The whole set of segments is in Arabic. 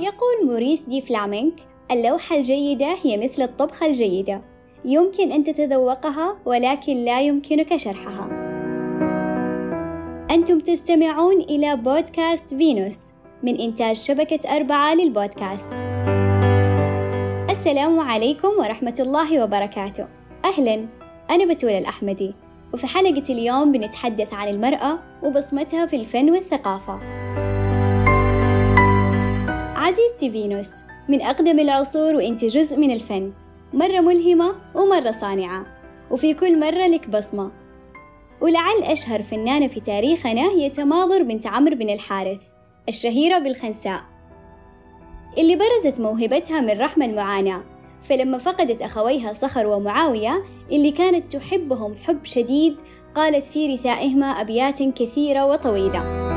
يقول موريس دي فلامينك اللوحة الجيدة هي مثل الطبخة الجيدة. يمكن أن تتذوقها ولكن لا يمكنك شرحها. أنتم تستمعون إلى بودكاست فينوس من إنتاج شبكة أربعة للبودكاست. السلام عليكم ورحمة الله وبركاته. أهلا أنا بتول الأحمدي. وفي حلقة اليوم بنتحدث عن المرأة وبصمتها في الفن والثقافة. عزيزتي فينوس من أقدم العصور وإنت جزء من الفن. مرة ملهمة ومرة صانعة وفي كل مرة لك بصمة. ولعل أشهر فنانة في تاريخنا هي تماضر بنت عمرو بن الحارث الشهيرة بالخنساء. اللي برزت موهبتها من رحم المعاناة فلما فقدت أخويها صخر ومعاوية اللي كانت تحبهم حب شديد قالت في رثائهما أبيات كثيرة وطويلة.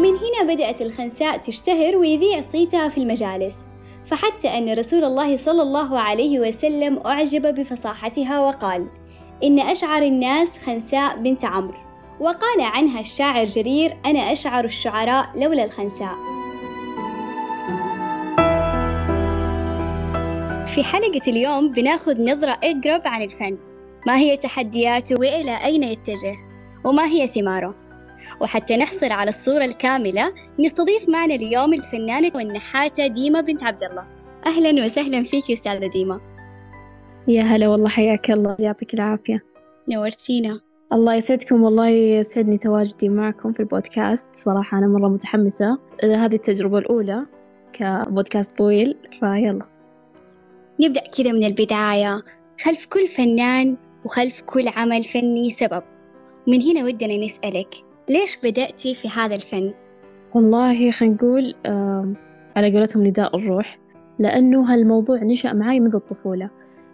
ومن هنا بدأت الخنساء تشتهر ويذيع صيتها في المجالس. فحتى أن رسول الله صلى الله عليه وسلم أعجب بفصاحتها وقال إن أشعر الناس خنساء بنت عمرو. وقال عنها الشاعر جرير أنا أشعر الشعراء لولا الخنساء. في حلقة اليوم بناخذ نظرة أقرب عن الفن. ما هي تحدياته وإلى أين يتجه؟ وما هي ثماره؟ وحتى نحصل على الصورة الكاملة نستضيف معنا اليوم الفنانة والنحاتة ديما بنت عبد الله أهلا وسهلا فيك أستاذة ديما. يا هلا والله حياك الله. يعطيك العافية. نورتينا. الله يسعدكم والله يسعدني تواجدي معكم في البودكاست. صراحة أنا مرة متحمسة. هذه التجربة الأولى كبودكاست طويل فيلا. نبدأ كذا من البداية. خلف كل فنان وخلف كل عمل فني سبب. من هنا ودنا نسألك ليش بدأتي في هذا الفن؟ والله خلينا نقول على قولتهم نداء الروح لأنه هالموضوع نشأ معي منذ الطفولة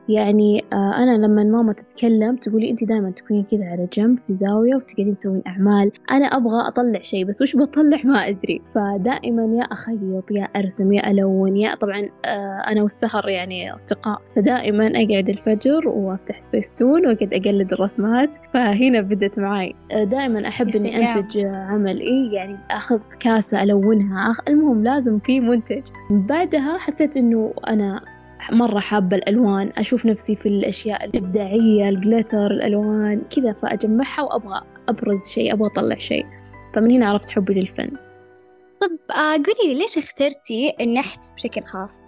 يعني آه أنا لما ماما تتكلم تقولي أنت دائما تكونين كذا على جنب في زاوية وتقعدين تسوين أعمال. أنا أبغى أطلع شيء بس وش بطلع؟ ما أدري. فدائما يا أخيط يا أرسم يا ألون يا طبعا آه أنا والسهر يعني أصدقاء. فدائما أقعد الفجر وأفتح سبيستون وأقعد أقلد الرسمات. فهنا بدت معاي. آه دائما أحب إني أنتج عمل إيه يعني أخذ كاسة ألونها. أخ... المهم لازم في منتج بعدها حسيت إنه أنا مرة حابة الألوان أشوف نفسي في الأشياء الإبداعية الجليتر الألوان كذا فأجمعها وأبغى أبرز شيء أبغى أطلع شيء. فمن هنا عرفت حبي للفن. طب آه قولي لي ليش اخترتي النحت بشكل خاص؟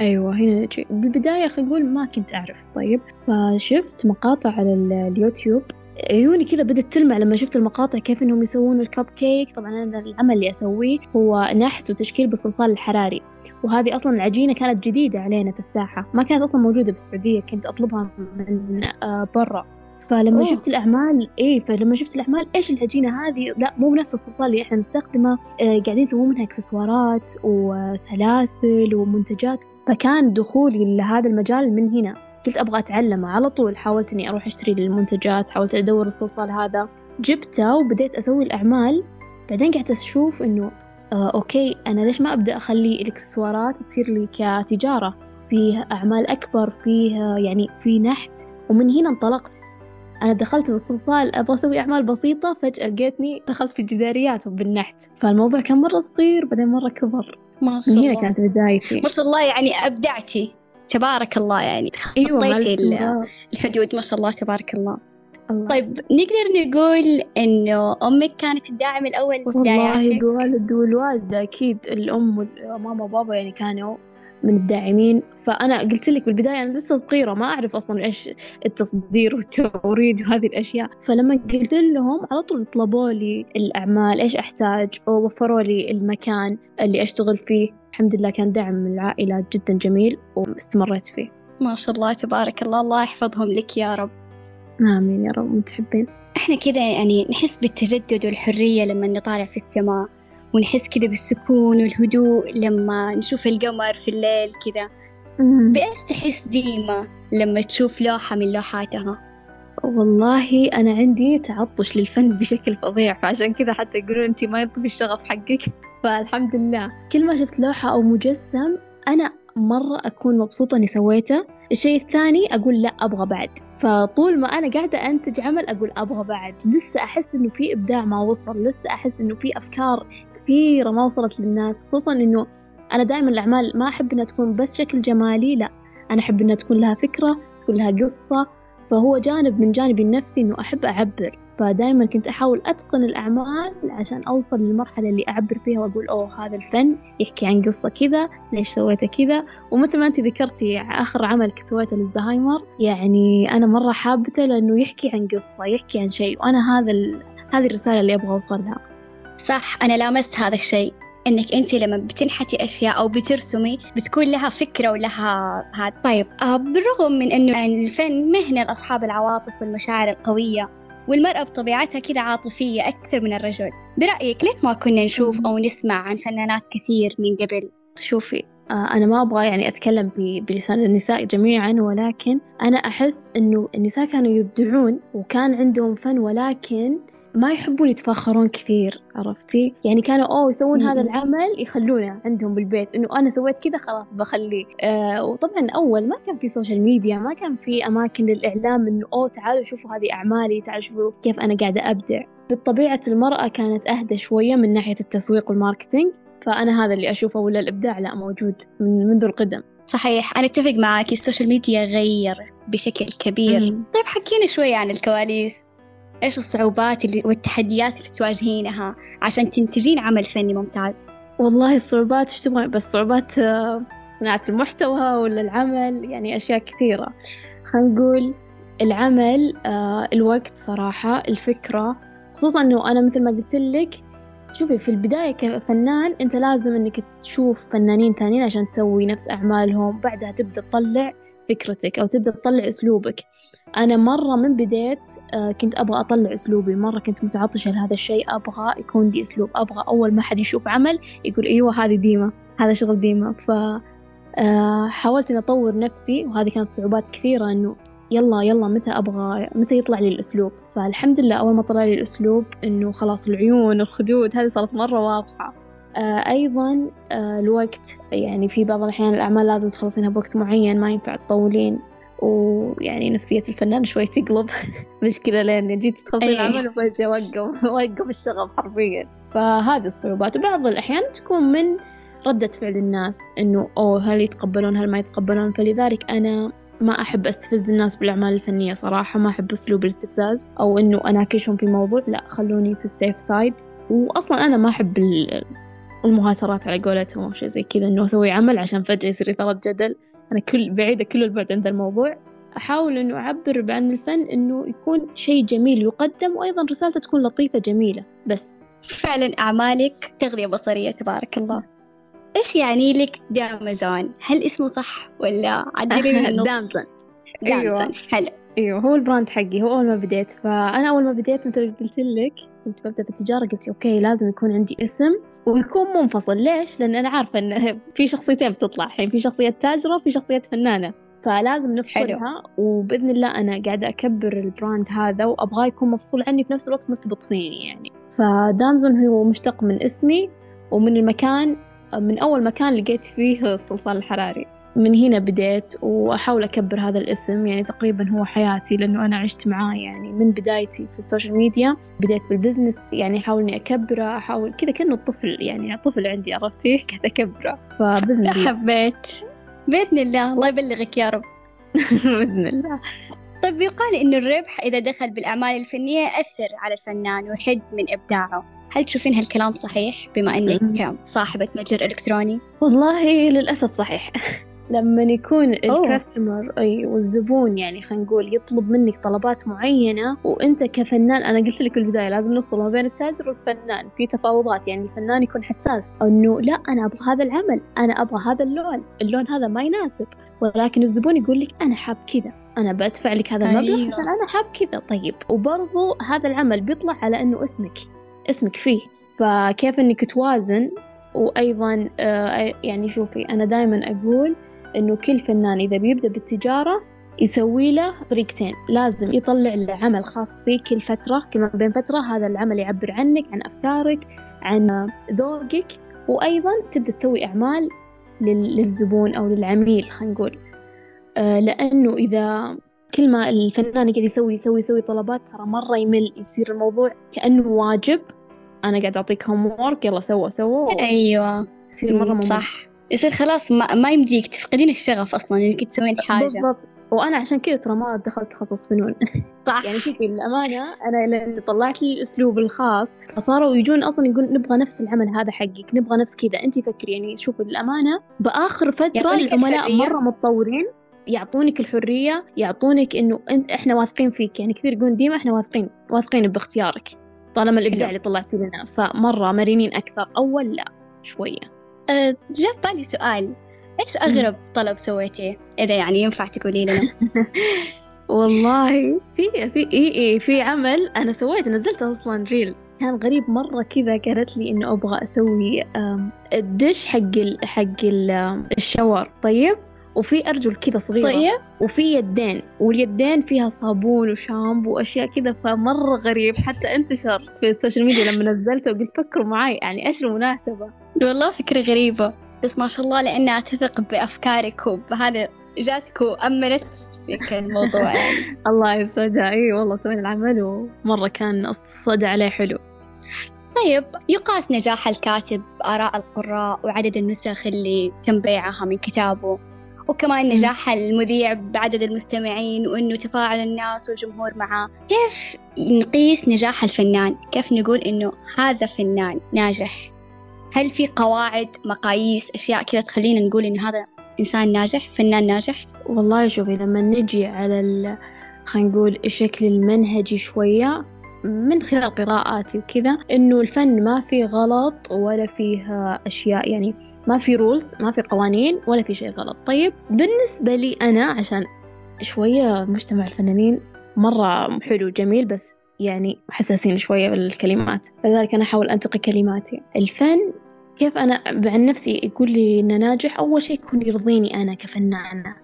أيوة هنا نجي. بالبداية خلينا نقول ما كنت أعرف طيب. فشفت مقاطع على اليوتيوب. عيوني كذا بدت تلمع لما شفت المقاطع كيف إنهم يسوون الكب كيك طبعا أنا العمل اللي أسويه هو نحت وتشكيل بالصلصال الحراري. وهذه أصلا العجينة كانت جديدة علينا في الساحة. ما كانت أصلا موجودة بالسعودية كنت أطلبها من آه برا. فلما أوه. شفت الاعمال إيه فلما شفت الاعمال إيش العجينة هذه؟ لا مو بنفس الصلصال اللي إحنا نستخدمه. آه قاعدين يسوون منها إكسسوارات وسلاسل ومنتجات. فكان دخولي لهذا المجال من هنا. قلت أبغى أتعلمه على طول. حاولت إني أروح أشتري المنتجات حاولت أدور الصلصال هذا. جبته وبديت أسوي الأعمال. بعدين قعدت أشوف إنه آه أوكي. أنا ليش ما أبدأ أخلي الإكسسوارات تصير لي كتجارة؟ فيه أعمال أكبر فيه يعني في نحت. ومن هنا انطلقت. أنا دخلت بالصلصال أبغى أسوي أعمال بسيطة فجأة لقيتني دخلت في الجداريات وبالنحت. فالموضوع كان مرة صغير بعدين مرة كبر. ما شاء الله من هنا كانت بدايتي. ما شاء الله يعني أبدعتي. تبارك الله يعني خطيتي أيوة الحدود. ما شاء الله تبارك الله. الله. طيب نقدر نقول إنه أمك كانت الداعم الأول؟ والله الوالد والوالدة أكيد الأم وماما وبابا يعني كانوا من الداعمين. فأنا قلت لك بالبداية أنا لسه صغيرة ما أعرف أصلا إيش التصدير والتوريد وهذه الأشياء. فلما قلت لهم على طول طلبوا لي الأعمال إيش أحتاج؟ ووفروا لي المكان اللي أشتغل فيه. الحمد لله كان دعم من العائلة جدا جميل واستمريت فيه. ما شاء الله تبارك الله. الله يحفظهم لك يا رب. آمين يا رب متحبين. إحنا كذا يعني نحس بالتجدد والحرية لما نطالع في السماء ونحس كذا بالسكون والهدوء لما نشوف القمر في الليل كذا. بإيش تحس ديما لما تشوف لوحة من لوحاتها؟ والله أنا عندي تعطش للفن بشكل فظيع فعشان كذا حتى يقولون أنت ما يطفي الشغف حقك. فالحمد لله. كل ما شفت لوحة أو مجسم أنا مرة أكون مبسوطة إني سويته. الشيء الثاني أقول لا أبغى بعد. فطول ما أنا قاعدة أنتج عمل أقول أبغى بعد. لسه أحس إنه في إبداع ما وصل لسه أحس إنه في أفكار كثيرة ما وصلت للناس. خصوصا إنه أنا دائما الأعمال ما أحب إنها تكون بس شكل جمالي لا. أنا أحب إنها تكون لها فكرة تكون لها قصة. فهو جانب من جانبي النفسي إنه أحب أعبر. فدائما كنت أحاول أتقن الأعمال عشان أوصل للمرحلة اللي أعبر فيها وأقول أوه هذا الفن يحكي عن قصة كذا ليش سويته كذا؟ ومثل ما أنت ذكرتي آخر عمل سويته للزهايمر. يعني أنا مرة حابته لأنه يحكي عن قصة يحكي عن شيء وأنا هذا ال... هذه الرسالة اللي أبغى أوصلها صح أنا لامست هذا الشيء إنك أنت لما بتنحتي أشياء أو بترسمي بتكون لها فكرة ولها هذا. طيب آه بالرغم من إنه الفن مهنة لأصحاب العواطف والمشاعر القوية والمرأة بطبيعتها كده عاطفية أكثر من الرجل برأيك ليش ما كنا نشوف أو نسمع عن فنانات كثير من قبل؟ شوفي آه، أنا ما أبغى يعني أتكلم بلسان النساء جميعا ولكن أنا أحس إنه النساء كانوا يبدعون وكان عندهم فن ولكن ما يحبون يتفاخرون كثير عرفتي؟ يعني كانوا أوه يسوون هذا العمل يخلونه عندهم بالبيت إنه أنا سويت كذا خلاص بخليه. آه وطبعا أول ما كان في social media ما كان في أماكن للإعلام إنه أوه تعالوا شوفوا هذه أعمالي تعالوا شوفوا كيف أنا قاعدة أبدع. بطبيعة المرأة كانت أهدى شوية من ناحية التسويق وال marketing فأنا هذا اللي أشوفه ولا الإبداع لا موجود من منذ القدم. صحيح أنا أتفق معك ال social media غير بشكل كبير. مم. طيب حكينا شوية عن الكواليس. إيش الصعوبات اللي والتحديات اللي تواجهينها عشان تنتجين عمل فني ممتاز؟ والله الصعوبات إيش تبغى؟ بس صعوبات آه، صناعة المحتوى ولا العمل يعني أشياء كثيرة. خلينا نقول العمل آه، الوقت صراحة الفكرة. خصوصا إنه أنا مثل ما قلت لك شوفي في البداية كفنان أنت لازم إنك تشوف فنانين ثانيين عشان تسوي نفس أعمالهم بعدها تبدأ تطلع فكرتك أو تبدأ تطلع أسلوبك. أنا مرة من بديت آه، كنت أبغى أطلع أسلوبي. مرة كنت متعطشة لهذا الشيء. أبغى يكون لي أسلوب. أبغى أول ما حد يشوف عمل يقول أيوة هذه ديما. هذا شغل ديما. ف آه، حاولت إني أطور نفسي وهذه كانت صعوبات كثيرة إنه يلا يلا متى أبغى متى يطلع لي الأسلوب؟ فالحمد لله أول ما طلع لي الأسلوب إنه خلاص العيون الخدود هذه صارت مرة واضحة. آه أيضا الوقت. يعني في بعض الأحيان الأعمال لازم تخلصينها بوقت معين ما ينفع تطولين. ويعني نفسية الفنان شوي تقلب. مشكلة لين جيت تخلصين أيه. العمل وفجأة وقف وقف الشغف حرفيا. فهذه الصعوبات. وبعض الأحيان تكون من ردة فعل الناس إنه أوه هل يتقبلون هل ما يتقبلون؟ فلذلك أنا ما أحب أستفز الناس بالأعمال الفنية صراحة. ما أحب أسلوب الاستفزاز. أو إنه أناكشهم في موضوع. لا خلوني في السيف سايد وأصلا أنا ما أحب المهاترات على قولتهم أو شيء زي كذا. إنه أسوي عمل عشان فجأة يصير إثارة جدل. أنا كل بعيدة كل البعد عن الموضوع. أحاول إنه أعبر عن الفن إنه يكون شيء جميل يقدم وأيضا رسالته تكون لطيفة جميلة. بس فعلا أعمالك تغذية بصرية تبارك الله. إيش يعني لك دامزون؟ هل اسمه صح ولا عدلي النطق؟ دامزون. دامزون أيوة. حلو. أيوه هو ال brand حقي هو أول ما بديت. فأنا أول ما بديت مثل قلت لك كنت ببدأ في التجاره قلت okay لازم يكون عندي اسم. ويكون منفصل. ليش؟ لأن أنا عارفة إن في شخصيتين بتطلع الحين. في شخصية تاجرة وفي شخصية فنانة. فلازم نفصلها حلو. وبإذن الله أنا قاعدة أكبر ال brand هذا وأبغاه يكون مفصول عني في نفس الوقت مرتبط فيني يعني. فدامزون هو مشتق من اسمي ومن المكان من أول مكان لقيت فيه الصلصال الحراري. من هنا بديت وأحاول أكبر هذا الاسم يعني تقريبا هو حياتي لأنه أنا عشت معاه يعني من بدايتي في ال social media بديت بال business يعني أحاول إني أكبره أحاول كذا كأنه الطفل يعني طفل عندي عرفتي؟ قاعدة أكبره. فبإذن الله. حبيت. بإذن الله. الله يبلغك يا رب. بإذن الله. طيب يقال إن الربح إذا دخل بالأعمال الفنية يأثر على الفنان ويحد من إبداعه. هل تشوفين هالكلام صحيح؟ بما أنك صاحبة متجر إلكتروني؟ والله للأسف صحيح. لما يكون الكاستمر أي والزبون يعني خلينا نقول يطلب منك طلبات معينة وأنت كفنان أنا قلت لك بالبداية لازم نفصل ما بين التاجر والفنان في تفاوضات يعني الفنان يكون حساس إنه لا أنا أبغى هذا العمل أنا أبغى هذا اللون اللون هذا ما يناسب ولكن الزبون يقول لك أنا حاب كذا أنا بدفع لك هذا المبلغ أيوة. عشان أنا حاب كذا. طيب وبرضو هذا العمل بيطلع على إنه اسمك اسمك فيه فكيف إنك توازن؟ وأيضا آه يعني شوفي أنا دائما أقول إنه كل فنان إذا بيبدأ بالتجارة يسوي له طريقتين. لازم يطلع له عمل خاص فيه كل فترة كل ما بين فترة هذا العمل يعبر عنك عن أفكارك عن ذوقك وأيضا تبدأ تسوي أعمال للزبون أو للعميل خلينا نقول. آه لأنه إذا كل ما الفنان قاعد يسوي يسوي يسوي طلبات ترى مرة يمل يصير الموضوع كأنه واجب. أنا قاعد أعطيك هوم وورك يلا سوى سوى أيوة. يصير مرة ممل. صح. يصير خلاص ما, ما يمديك تفقدين الشغف أصلا إنك تسوين حاجة. بالضبط. وأنا عشان كذا ترى ما دخلت تخصص فنون. صح. يعني شوفي الأمانة أنا لأن طلعت لي الأسلوب الخاص فصاروا يجون أصلا يقول نبغى نفس العمل هذا حقك نبغى نفس كذا. أنت فكري يعني شوفي بآخر فترة يعطونك العملاء. مرة متطورين. يعطونك الحرية يعطونك إنه أنت إحنا واثقين فيك. يعني كثير يقولون ديما إحنا واثقين واثقين باختيارك طالما الإبداع حلو. اللي طلعتي لنا. فمرة مرنين أكثر. أول لا شوية. أه، جاء في بالي سؤال. إيش أغرب طلب سويتيه؟ إذا يعني ينفع تقولي لنا. والله في في إي إي في عمل أنا سويت نزلت أصلا reels كان غريب مرة كذا قالت لي إنه أبغى أسوي الدش حق ال حق ال ال shower. طيب؟ وفي أرجل كذا صغيرة. طيب. وفي يدين واليدين فيها صابون وشامبو وأشياء كذا فمرة غريب. حتى انتشر في ال social media لما نزلته وقلت فكروا معي يعني إيش المناسبة؟ والله فكرة غريبة. بس ما شاء الله لأنها تثق بأفكارك وبهذا جاتك وأمنت فيك الموضوع يعني. الله يسعدها. إي والله سوينا العمل ومرة كان الصدى عليه حلو. طيب يقاس نجاح الكاتب بآراء القراء وعدد النسخ اللي تم بيعها من كتابه. وكمان نجاح المذيع بعدد المستمعين وإنه تفاعل الناس والجمهور معاه. كيف نقيس نجاح الفنان؟ كيف نقول إنه هذا فنان ناجح؟ هل في قواعد مقاييس أشياء كذا تخلينا نقول إنه هذا إنسان ناجح فنان ناجح؟ والله شوفي لما نجي على ال... خلينا نقول الشكل المنهجي شوية من خلال قراءاتي وكذا إنه الفن ما فيه غلط ولا فيه أشياء يعني ما في رولز ما في قوانين ولا في شيء غلط. طيب بالنسبة لي أنا عشان شوية مجتمع الفنانين مرة حلو جميل بس يعني حساسين شوية بالكلمات. فلذلك أنا أحاول أنتقي كلماتي. الفن كيف أنا عن نفسي يقول لي إنه ناجح؟ أول شيء يكون يرضيني أنا كفنانة.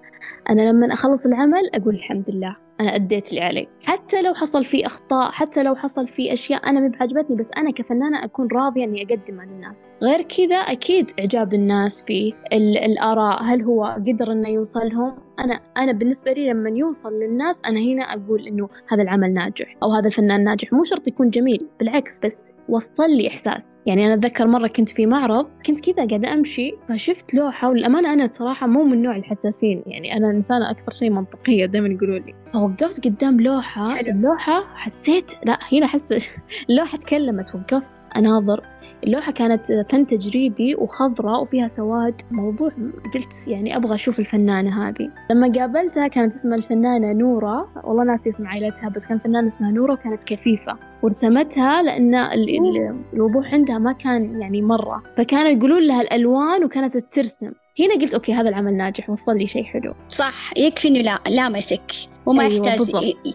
أنا لما أخلص العمل أقول الحمد لله. أنا أديت اللي علي. حتى لو حصل فيه أخطاء حتى لو حصل فيه أشياء أنا مي بعجبتني بس أنا كفنانة أكون راضية إني أقدمها للناس غير كذا أكيد إعجاب الناس في ال- الآراء هل هو قدر إنه يوصلهم أنا أنا بالنسبة لي لما يوصل للناس أنا هنا أقول إنه هذا العمل ناجح أو هذا الفنان ناجح. مو شرط يكون جميل بالعكس بس وصل لي إحساس. يعني أنا أتذكر مرة كنت في معرض كنت كذا قاعدة أمشي فشفت لوحة والأمانة أنا صراحة مو من نوع الحساسين. يعني أنا إنسانة أكثر شيء منطقية دائما يقولوا لي. فوقفت قدام لوحة حلو. اللوحة حسيت لا هنا أحس اللوحة تكلمت وقفت أناظر. اللوحة كانت فن تجريدي وخضراء وفيها سواد موضوع قلت يعني أبغى أشوف الفنانة هذه. لما قابلتها كانت اسمها الفنانة نورة. والله ناسي اسم عائلتها بس كان فنانة اسمها نورة وكانت كفيفة. ورسمتها لأن ال- ال- الوضوح عندها ما كان يعني مرة. فكانوا يقولون لها الألوان وكانت ترسم. هنا قلت OK هذا العمل ناجح وصل لي شيء حلو. صح يكفي إنه لا لامسك وما أيوة، يحتاج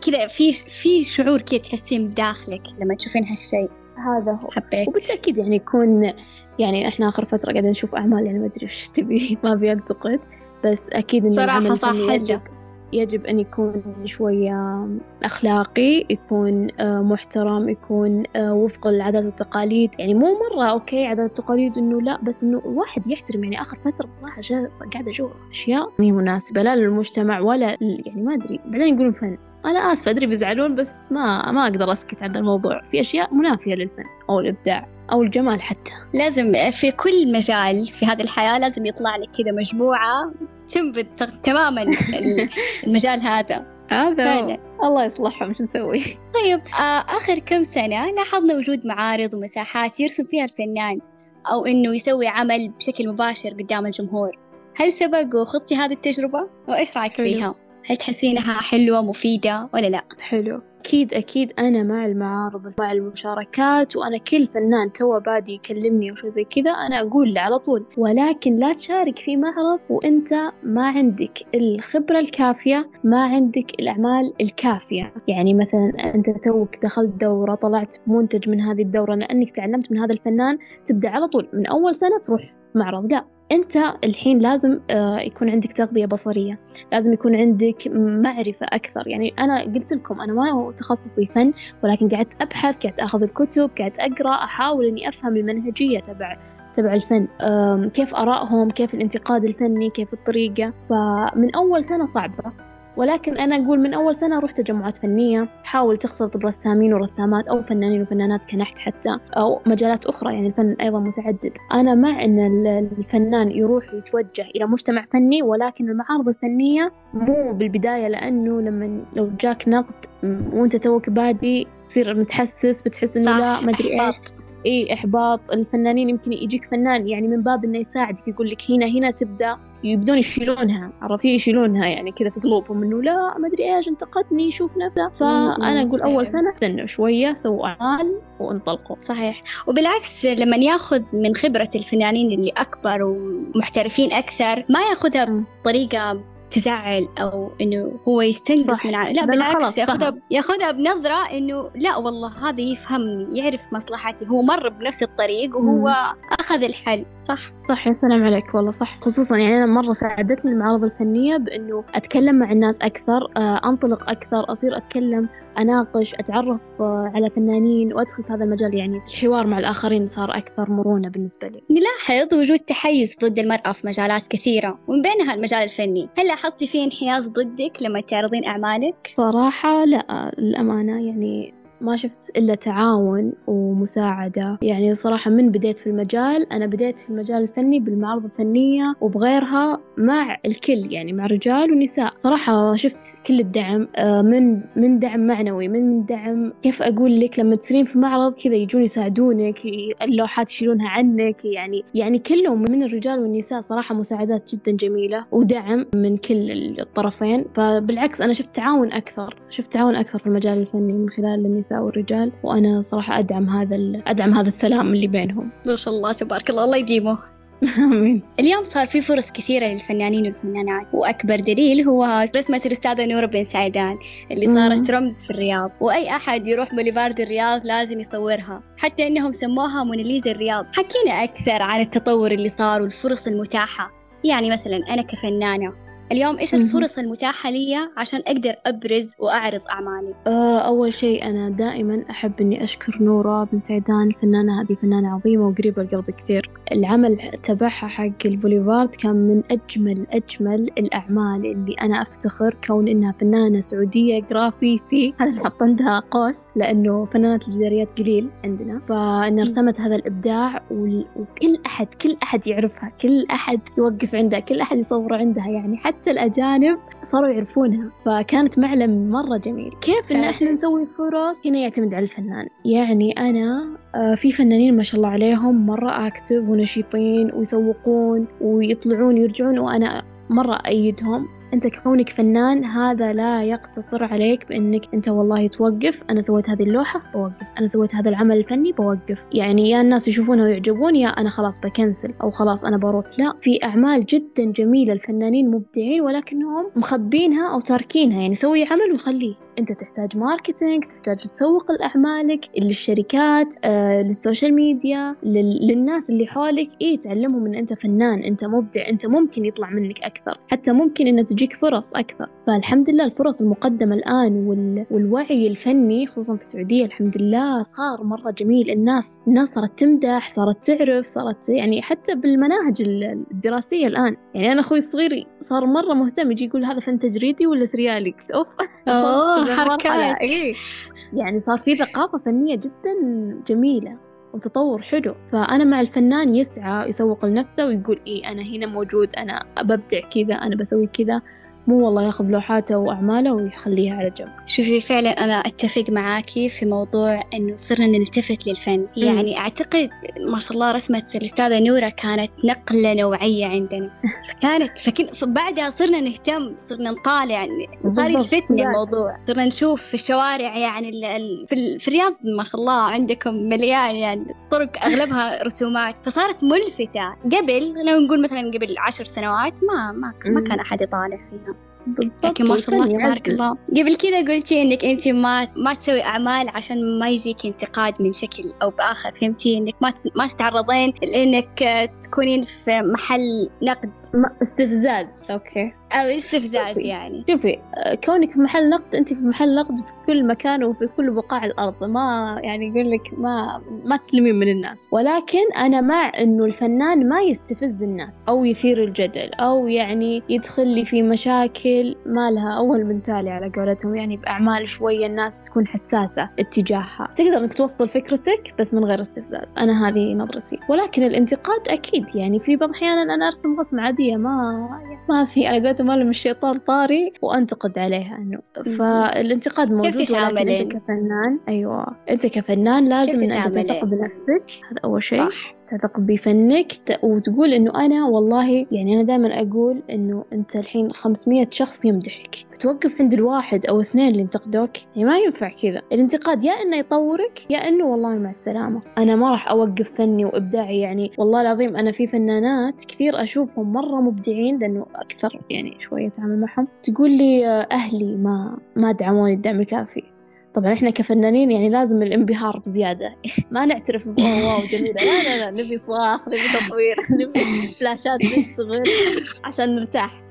كذا في في شعور كذا تحسين بداخلك لما تشوفين هالشيء. هذا هو. حبيت. وبالتأكيد يعني يكون يعني إحنا آخر فترة قاعدين نشوف أعمال يعني ما أدري وش تبي ما أبي أنتقد بس إن صراحة العمل صح، حلو. يجب أن يكون شوية أخلاقي يكون آه، محترم يكون آه، وفق العادات والتقاليد. يعني مو مرة OK عادات والتقاليد إنه لا بس إنه الواحد يحترم. يعني آخر فترة بصراحة قاعدة أشوف أشياء ما هي مناسبة لا للمجتمع ولا يعني ما أدري. بعدين يقولون فن. أنا آسفة أدري بيزعلون بس ما ما أقدر أسكت عن الموضوع في أشياء منافية للفن أو الإبداع أو الجمال حتى لازم في كل مجال في هذه الحياة لازم يطلع لك كذا مجموعة تنبذ ت- تماما ال- المجال هذا هذا فعلا الله يصلحهم شو نسوي طيب آه آخر كم سنة لاحظنا وجود معارض ومساحات يرسم فيها الفنان أو إنه يسوي عمل بشكل مباشر قدام الجمهور هل سبق وخضتي هذه التجربة؟ وإيش رأيك. فيها؟ هل تحسينها حلوة مفيدة ولا لا؟ حلو. أكيد أكيد أنا مع المعارض مع المشاركات وأنا كل فنان تو بادي يكلمني شيء زي كذا أنا أقول له على طول ولكن لا تشارك في معرض وأنت ما عندك الخبرة الكافية ما عندك الأعمال الكافية. يعني مثلا أنت توك دخلت دورة طلعت منتج من هذه الدورة لأنك تعلمت من هذا الفنان تبدأ على طول من أول سنة تروح معرض. لا. أنت الحين لازم آه، يكون عندك تغذية بصرية لازم يكون عندك معرفة أكثر. يعني أنا قلت لكم أنا ما هو تخصصي فن ولكن قعدت أبحث قعدت أخذ الكتب قعدت أقرأ أحاول إني أفهم المنهجية تبع تبع الفن. كيف آرائهم كيف الانتقاد الفني كيف الطريقة. فمن أول سنة صعبة. ولكن أنا أقول من أول سنة أروح تجمعات فنية. حاول تختلط برسامين ورسامات أو فنانين وفنانات كنحت حتى أو مجالات أخرى يعني الفن أيضا متعدد. أنا مع أن الفنان يروح يتوجه إلى مجتمع فني ولكن المعارض الفنية مو بالبداية لأنه لما لو جاك نقد وأنت توك بادي تصير متحسس بتحس إنه لا ما أدري إيش. إي إحباط الفنانين يمكن يجيك فنان يعني من باب إنه يساعدك يقول لك هنا هنا تبدأ يبدون يشيلونها عرفتي يشيلونها يعني كذا في قلوبهم إنه لا ما أدري إيش انتقدني يشوف نفسه. فأنا أقول أول سنة استنوا شوية سووا اعمال وانطلقوا. صحيح. وبالعكس لما ياخذ من خبرة الفنانين اللي أكبر ومحترفين أكثر ما ياخذها بطريقة تزعل أو إنه هو يستنقص من لا بالعكس ياخذها ياخذها بنظرة إنه لا والله هذا يفهمني يعرف مصلحتي. هو مر بنفس الطريق وهو مم. أخذ الحل. صح؟ صح يا سلام عليك والله صح. خصوصا يعني أنا مرة ساعدتني المعارض الفنية بأنه أتكلم مع الناس أكثر آه، أنطلق أكثر أصير أتكلم أناقش أتعرف آه، على فنانين وأدخل في هذا المجال. يعني الحوار مع الآخرين صار أكثر مرونة بالنسبة لي. نلاحظ وجود تحيز ضد المرأة في مجالات كثيرة ومن بينها المجال الفني. هل لاحظتي في انحياز ضدك لما تعرضين أعمالك؟ صراحة لا للأمانة. يعني ما شفت إلا تعاون ومساعدة. يعني صراحة من بديت في المجال أنا بديت في المجال الفني بالمعارض الفنية وبغيرها مع الكل يعني مع رجال ونساء. صراحة شفت كل الدعم آه، من من دعم معنوي من دعم كيف أقول لك لما تصيرين في معرض كذا يجون يساعدونك اللوحات يشيلونها عنك يعني يعني كلهم من الرجال والنساء. صراحة مساعدات جدا جميلة ودعم من كل الطرفين. فبالعكس أنا شفت تعاون أكثر شفت تعاون أكثر في المجال الفني من خلال النساء. النساء والرجال وأنا صراحة أدعم هذا أدعم هذا السلام اللي بينهم. ما شاء الله تبارك الله الله يديمه. آمين. اليوم صار في فرص كثيرة للفنانين والفنانات وأكبر دليل هو رسمة الأستاذة نورة بن سعيدان اللي صارت رمز في الرياض. وأي أحد يروح بوليفارد الرياض لازم يصورها حتى إنهم سموها موناليزا الرياض. حكينا أكثر عن التطور اللي صار والفرص المتاحة. يعني مثلا أنا كفنانة اليوم إيش الفرص المتاحة لي عشان أقدر أبرز وأعرض أعمالي؟ آه، أول شيء أنا دائما أحب إني أشكر نورة بن سعيدان الفنانة هذه فنانة عظيمة وقريبة القلب كثير. العمل تبعها حق البوليفارد كان من أجمل أجمل الأعمال اللي أنا أفتخر كون إنها فنانة سعودية جرافيتي. هذا نحط عندها قوس لأنه فنانات الجداريات قليل عندنا. فإنها رسمت هذا الإبداع وكل أحد كل أحد يعرفها كل أحد يوقف عندها كل أحد يصور عندها يعني. حتى حتى الأجانب صاروا يعرفونها فكانت معلم مرة جميل. كيف إن إحنا نسوي فرص؟ هنا يعتمد على الفنان. يعني أنا آه، في فنانين ما شاء الله عليهم مرة active ونشيطين ويسوقون ويطلعون يرجعون وأنا مرة أيدهم. أنت كونك فنان هذا لا يقتصر عليك بأنك أنت والله توقف. أنا سويت هذه اللوحة بوقف. أنا سويت هذا العمل الفني بوقف. يعني يا الناس يشوفونها ويعجبون يا أنا خلاص ب cancel أو خلاص أنا بروح. لا في أعمال جدا جميلة الفنانين مبدعين ولكنهم مخبينها أو تاركينها. يعني سوي عمل وخليه. انت تحتاج marketing تحتاج تسوق لأعمالك للشركات آه، لل social media لل... للناس اللي حولك. إيه تعلمهم إن أنت فنان أنت مبدع أنت ممكن يطلع منك أكثر حتى ممكن ان تجيك فرص أكثر. فالحمد لله الفرص المقدمة الآن وال... والوعي الفني خصوصا في السعودية الحمد لله صار مرة جميل. الناس الناس صارت تمدح صارت تعرف صارت يعني حتى بالمناهج الدراسية الآن. يعني أنا أخوي الصغير صار مرة مهتم يجي يقول هذا فن تجريدي ولا سريالي؟ اوف حركات. إيه؟ يعني صار في ثقافة فنية جدا جميلة وتطور حلو. فأنا مع الفنان يسعى يسوق لنفسه ويقول إيه أنا هنا موجود أنا ببدع كذا أنا بسوي كذا. مو والله ياخذ لوحاته وأعماله ويخليها على جنب. شوفي فعلا أنا أتفق معاكي في موضوع أنه صرنا نلتفت للفن. يعني أعتقد ما شاء الله رسمة الأستاذة نورة كانت نقلة نوعية عندنا. فكانت فكن بعدها صرنا نهتم صرنا نطالع صار يلفتني الموضوع صرنا نشوف في الشوارع يعني في, في الرياض ما شاء الله عندكم مليان يعني الطرق أغلبها رسومات. فصارت ملفتة. قبل لو نقول مثلا قبل عشر سنوات ما ما, ما كان أحد يطالع فيها. لكن ما شاء الله تبارك الله. قبل كذا قلتي إنك أنت ما ما تسوي أعمال عشان ما يجيك انتقاد من شكل أو بآخر فهمتي؟ إنك ما ما تتعرضين لإنك تكونين في محل نقد. استفزاز. أوكي. أو استفزاز يعني. شوفي آه، كونك في محل نقد أنت في محل نقد في كل مكان وفي كل بقاع الأرض. ما يعني يقول لك ما ما تسلمين من الناس. ولكن أنا مع إنه الفنان ما يستفز الناس أو يثير الجدل أو يعني يدخل لي في مشاكل ما لها أول من تالي على قولتهم. يعني بأعمال شوية الناس تكون حساسة اتجاهها. تقدر إنك توصل فكرتك بس من غير استفزاز. أنا هذه نظرتي. ولكن الانتقاد أكيد. يعني في بعض الأحيان أنا أرسم رسم عادية ما ما في. على قولتهم ما الشيطان طاري وأنتقد عليها إنه. فالانتقاد موجود كيف تتعاملين؟ أنت كفنان. أيوة. أنت كفنان لازم أنت تثق بنفسك. هذا أول شيء. صح. تثق بفنك وتقول إنه أنا والله يعني أنا دائما أقول إنه أنت الحين 500 شخص يمدحك. بتوقف عند الواحد أو اثنين اللي ينتقدوك. يعني ما ينفع كذا. الانتقاد يا إنه يطورك يا إنه والله مع السلامة. أنا ما راح أوقف فني وإبداعي. يعني والله العظيم أنا في فنانات كثير أشوفهم مرة مبدعين لأنه أكثر يعني شوية أتعامل معهم. تقول لي أهلي ما ما دعموني الدعم الكافي. طبعا إحنا كفنانين يعني لازم الانبهار بزيادة. ما نعترف ب oh wow جميلة. لا لا لا نبي صراخ نبي تصوير نبي فلاشات تشتغل عشان نرتاح.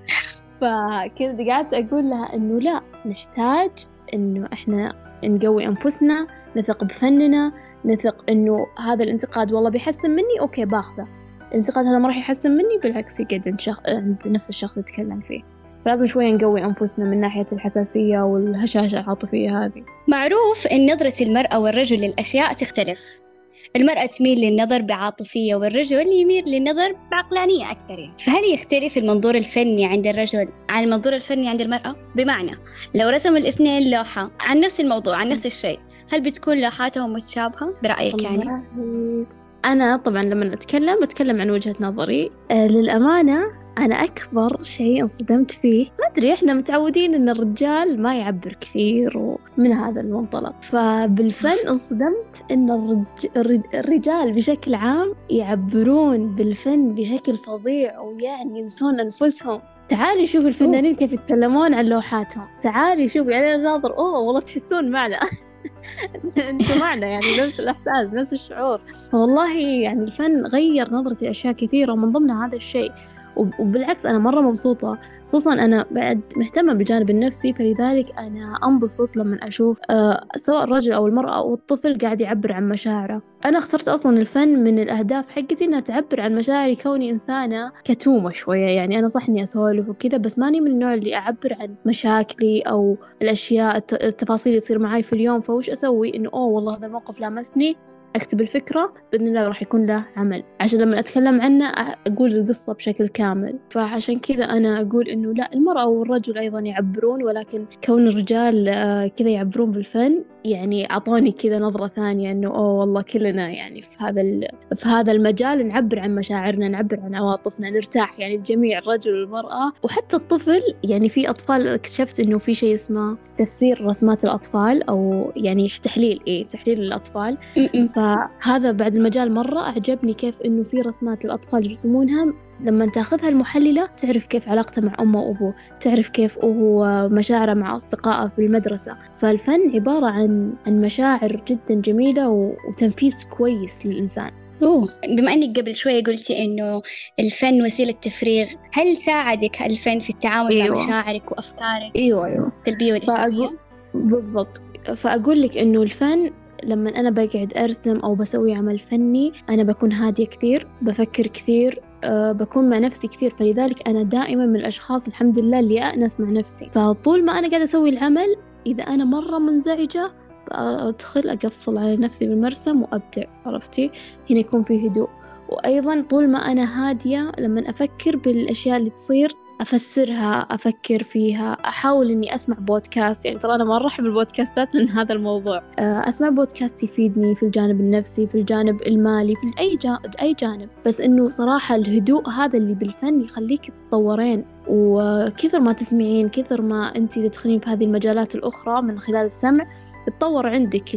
فكذا قعدت أقول لها إنه لا نحتاج إنه إحنا نقوي أنفسنا نثق بفننا نثق إنه هذا الانتقاد والله بيحسن مني OK باخذه. الانتقاد هذا ما راح يحسن مني بالعكس يقعد عند, شخ... عند نفس الشخص يتكلم فيه. فلازم شوية نقوي أنفسنا من ناحية الحساسية والهشاشة العاطفية هذه معروف أن نظرة المرأة والرجل للأشياء تختلف المرأة تميل للنظر بعاطفية والرجل يميل للنظر بعقلانية أكثر. فهل يختلف المنظور الفني عند الرجل عن المنظور الفني عند المرأة؟ بمعنى لو رسموا الاثنين لوحة عن نفس الموضوع عن نفس الشيء هل بتكون لوحاتهم متشابهة برأيك يعني؟ أنا طبعا لما أتكلم أتكلم عن وجهة نظري آه للأمانة أنا أكبر شيء انصدمت فيه. ما أدري إحنا متعودين إن الرجال ما يعبر كثير ومن هذا المنطلق. فبالفن انصدمت إن الرج... الرجال بشكل عام يعبرون بالفن بشكل فظيع ويعني ينسون أنفسهم. تعالي شوف الفنانين كيف يتكلمون عن لوحاتهم. تعالي شوف يعني أنا ناظر. أوه والله تحسون معنا. أنتوا معنا يعني نفس الإحساس نفس الشعور. فوالله يعني الفن غير نظرتي اشياء كثيرة ومن ضمنها هذا الشيء. وبالعكس أنا مرة مبسوطة خصوصا أنا بعد مهتمة بالجانب النفسي فلذلك أنا أنبسط لما أشوف أه سواء الرجل أو المرأة أو الطفل قاعد يعبر عن مشاعره. أنا اخترت أصلا الفن من الأهداف حقتي إنها تعبر عن مشاعري كوني إنسانة كتومة شوية. يعني أنا صح إني أسولف وكذا بس ماني من النوع اللي أعبر عن مشاكلي أو الأشياء التفاصيل اللي تصير معي في اليوم. فوش أسوي؟ إنه أوه والله هذا الموقف لامسني. أكتب الفكرة بإذن الله راح يكون له عمل. عشان لما أتكلم عنه أقول القصة بشكل كامل. فعشان كذا أنا أقول إنه لا المرأة والرجل أيضا يعبرون ولكن كون الرجال آه، كذا يعبرون بالفن يعني أعطوني كذا نظرة ثانية إنه أوه والله كلنا يعني في هذا في هذا المجال نعبر عن مشاعرنا نعبر عن عواطفنا نرتاح يعني الجميع الرجل والمرأة. وحتى الطفل يعني في أطفال اكتشفت إنه في شيء اسمه تفسير رسمات الأطفال أو يعني تحليل إيه تحليل الأطفال فهذا بعد المجال مرة أعجبني كيف إنه في رسمات الأطفال يرسمونها. لما تأخذها المحللة تعرف كيف علاقته مع أمه وأبوه تعرف كيف هو مشاعره مع أصدقائه في المدرسة. فالفن عبارة عن عن مشاعر جدا جميلة وتنفيذ كويس للإنسان. أوه بما أنك قبل شوية قلتي إنه الفن وسيلة تفريغ هل ساعدك الفن في التعامل أيوة. مع مشاعرك وأفكارك؟ أيوة أيوة السلبية والإيجابية؟ بالضبط فأقول لك إنه الفن لما أنا بقعد أرسم أو بسوي عمل فني أنا بكون هادية كثير بفكر كثير أه بكون مع نفسي كثير فلذلك أنا دائما من الأشخاص الحمد لله اللي أأنس مع نفسي فطول ما أنا قاعدة أسوي العمل إذا أنا مرة منزعجة أدخل أقفل على نفسي بالمرسم وأبدع عرفتي؟ هنا يكون في هدوء. وأيضا طول ما أنا هادية لما أفكر بالأشياء اللي تصير أفسرها أفكر فيها أحاول إني أسمع بودكاست. يعني ترى أنا مرة أحب البودكاستات من هذا الموضوع. آه، أسمع بودكاست يفيدني في الجانب النفسي في الجانب المالي في أي جانب أي جانب. بس إنه صراحة الهدوء هذا اللي بالفن يخليك تتطورين. وكثر ما تسمعين كثر ما أنت تدخلين في هذه المجالات الأخرى من خلال السمع تطور عندك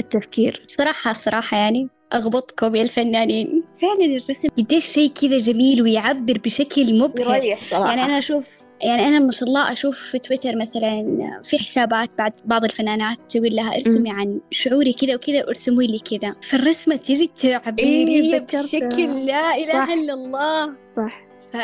التفكير. صراحة الصراحة يعني أغبطكم يا الفنانين. فعلا الرسم قديش شيء كذا جميل ويعبر بشكل مبهر. صراحة. يعني أنا أشوف يعني أنا ما شاء الله أشوف في تويتر مثلا في حسابات بعد بعض الفنانات تقول لها ارسمي عن شعوري كذا وكذا وارسمي لي كذا. فالرسمة تجي تعبيرية إيه بشكل لا إله إلا الله. صح. ف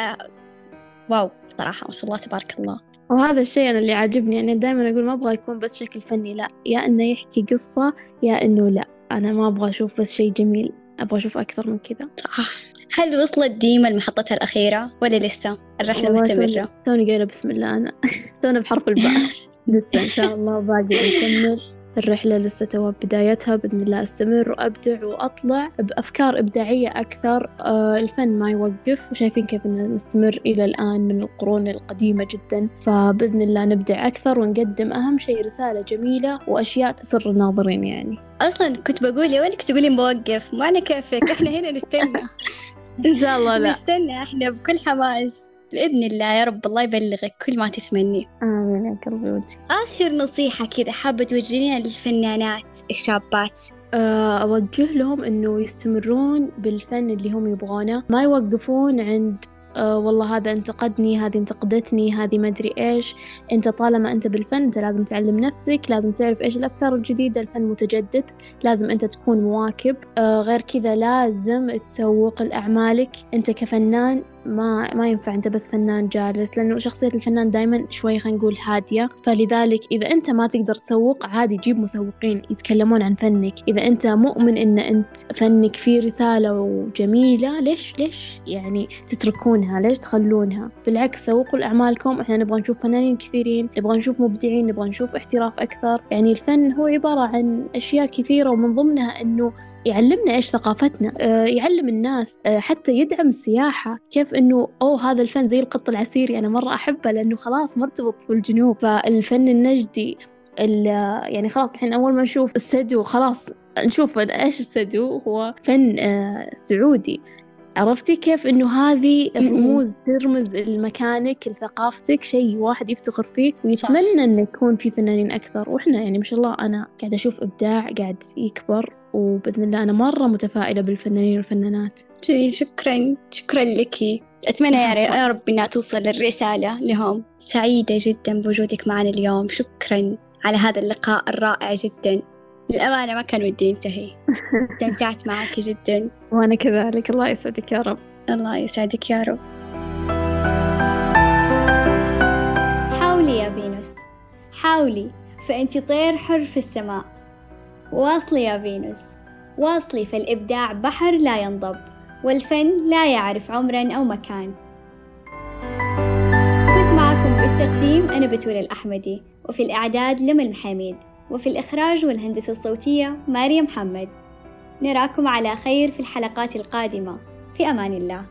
واو صراحة ما شاء الله تبارك الله. وهذا الشيء أنا اللي عاجبني أنا دائما أقول ما أبغى يكون بس شكل فني لا يا إنه يحكي قصة يا إنه لا. أنا ما أبغى أشوف بس شيء جميل أبغى أشوف أكثر من كذا. صح. هل وصلت ديما لمحطتها الأخيرة ولا لسه؟ الرحلة مستمرة؟ توني قايلة بسم الله أنا تونا بحرف الباء. لسه إن شاء الله باقي نكمل الرحلة لسه توا بدايتها بإذن الله أستمر وأبدع وأطلع بأفكار إبداعية أكثر. آه الفن ما يوقف وشايفين كيف إنه مستمر إلى الآن من القرون القديمة جدا. فبإذن الله نبدع أكثر ونقدم أهم شيء رسالة جميلة وأشياء تسر الناظرين يعني. أصلا كنت بقول يا ولك تقولين بوقف ما أنا كيفك؟ إحنا هنا نستنى. إن شاء الله لا. نستنى إحنا بكل حماس. بإذن الله يا رب الله يبلغك كل ما تتمني آمين يا قلبي ودي. آخر نصيحة كذا حابة توجهينها للفنانات الشابات؟ آه، أوجه لهم إنه يستمرون بالفن اللي هم يبغونه. ما يوقفون عند آه والله هذا انتقدني هذه انتقدتني هذه ما أدري إيش. أنت طالما أنت بالفن أنت لازم تعلم نفسك لازم تعرف إيش الأفكار الجديدة. الفن متجدد لازم أنت تكون مواكب. آه غير كذا لازم تسوق لأعمالك. أنت كفنان ما ما ينفع انت بس فنان جالس لأنه شخصية الفنان دائما شوي خلينا نقول هادية. فلذلك إذا أنت ما تقدر تسوق عادي جيب مسوقين يتكلمون عن فنك. إذا أنت مؤمن إن أنت فنك فيه رسالة وجميلة ليش ليش يعني تتركونها؟ ليش تخلونها؟ بالعكس سوقوا لاعمالكم إحنا نبغى نشوف فنانين كثيرين نبغى نشوف مبدعين نبغى نشوف احتراف أكثر. يعني الفن هو عبارة عن أشياء كثيرة ومن ضمنها إنه يعلمنا إيش ثقافتنا آه، يعلم الناس آه، حتى يدعم السياحة كيف إنه أوه هذا الفن زي القط العسيري أنا مرة أحبه لأنه خلاص مرتبط في الجنوب فالفن النجدي يعني خلاص الحين أول ما نشوف السدو خلاص نشوف إيش السدو؟ هو فن آه، سعودي. عرفتي كيف إنه هذه الرموز ترمز لمكانك لثقافتك شيء واحد يفتخر فيه ويتمنى إنه يكون في فنانين أكثر. وإحنا يعني ما شاء الله أنا قاعدة أشوف إبداع قاعد يكبر. وبإذن الله أنا مرة متفائلة بالفنانين والفنانات. جميل شكرا شكرا لك. أتمنى يا رب إنها توصل الرسالة لهم. سعيدة جدا بوجودك معنا اليوم. شكرا على هذا اللقاء الرائع جدا. للأمانة ما كان ودي ينتهي استمتعت معك جدا. وأنا كذلك. الله يسعدك يا رب. الله يسعدك يا رب. حاولي يا فينوس. حاولي فأنت طير حر في السماء. واصلي يا فينوس. واصلي فالإبداع بحر لا ينضب والفن لا يعرف عمرا أو مكان. كنت معكم بالتقديم أنا بتول الأحمدي وفي الإعداد لمى المحاميد وفي الإخراج والهندسة الصوتية ماريا محمد. نراكم على خير في الحلقات القادمة. في أمان الله.